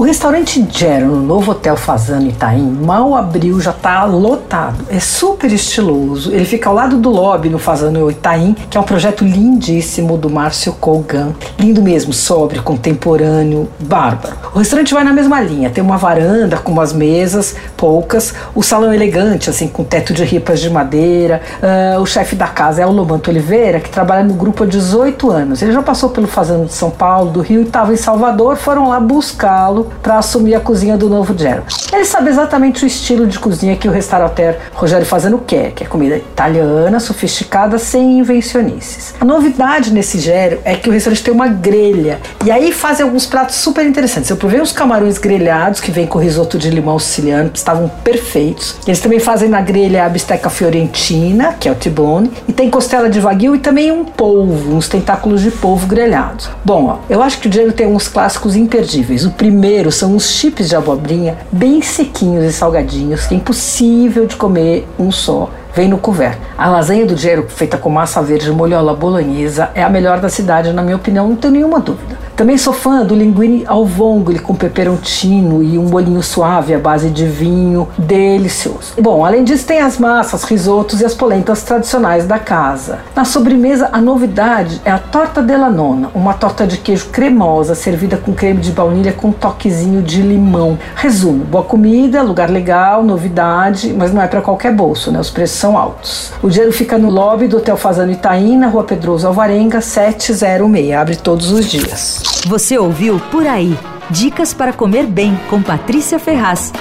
O restaurante Gero, no novo Hotel Fazano Itaim, mal abriu, já está lotado. É super estiloso. Ele fica ao lado do lobby no Fazano Itaim, que é um projeto lindíssimo do Márcio Kogan. Lindo mesmo, sóbrio, contemporâneo, bárbaro. O restaurante vai na mesma linha. Tem uma varanda com umas mesas, poucas. O salão elegante, assim, com teto de ripas de madeira. Uh, o chefe da casa é o Lomanto Oliveira, que trabalha no grupo há 18 anos. Ele já passou pelo Fazano de São Paulo, do Rio, e estava em Salvador. Foram lá buscá-lo para assumir a cozinha do novo Gero. Ele sabe exatamente o estilo de cozinha que o restaurateur Rogério Fazano quer, que é comida italiana, sofisticada, sem invencionices. A novidade nesse Gero é que o restaurante tem uma grelha e aí fazem alguns pratos super interessantes. Eu provei uns camarões grelhados que vem com risoto de limão siciliano, que estavam perfeitos. Eles também fazem na grelha a bisteca fiorentina, que é o tibone, e tem costela de wagyu e também um polvo, uns tentáculos de polvo grelhados. Bom, ó, eu acho que o Gero tem uns clássicos imperdíveis. O primeiro são uns chips de abobrinha bem sequinhos e salgadinhos, que é impossível de comer um só vem no couvert. A lasanha do Gero, feita com massa verde molho alla bolonhesa, é a melhor da cidade, na minha opinião, não tenho nenhuma dúvida. Também sou fã do linguine ao vongole com peperoncino e um bolinho suave à base de vinho, delicioso. Bom, além disso tem as massas, risotos e as polentas tradicionais da casa. Na sobremesa, a novidade é a torta della nona, uma torta de queijo cremosa servida com creme de baunilha com um toquezinho de limão. Resumo, boa comida, lugar legal, novidade, mas não é para qualquer bolso, né? Os preços são altos. O dinheiro fica no lobby do Hotel Fazano Itaim, na Rua Pedroso Alvarenga, 706. Abre todos os dias. Você ouviu Por Aí. Dicas para comer bem com Patrícia Ferraz.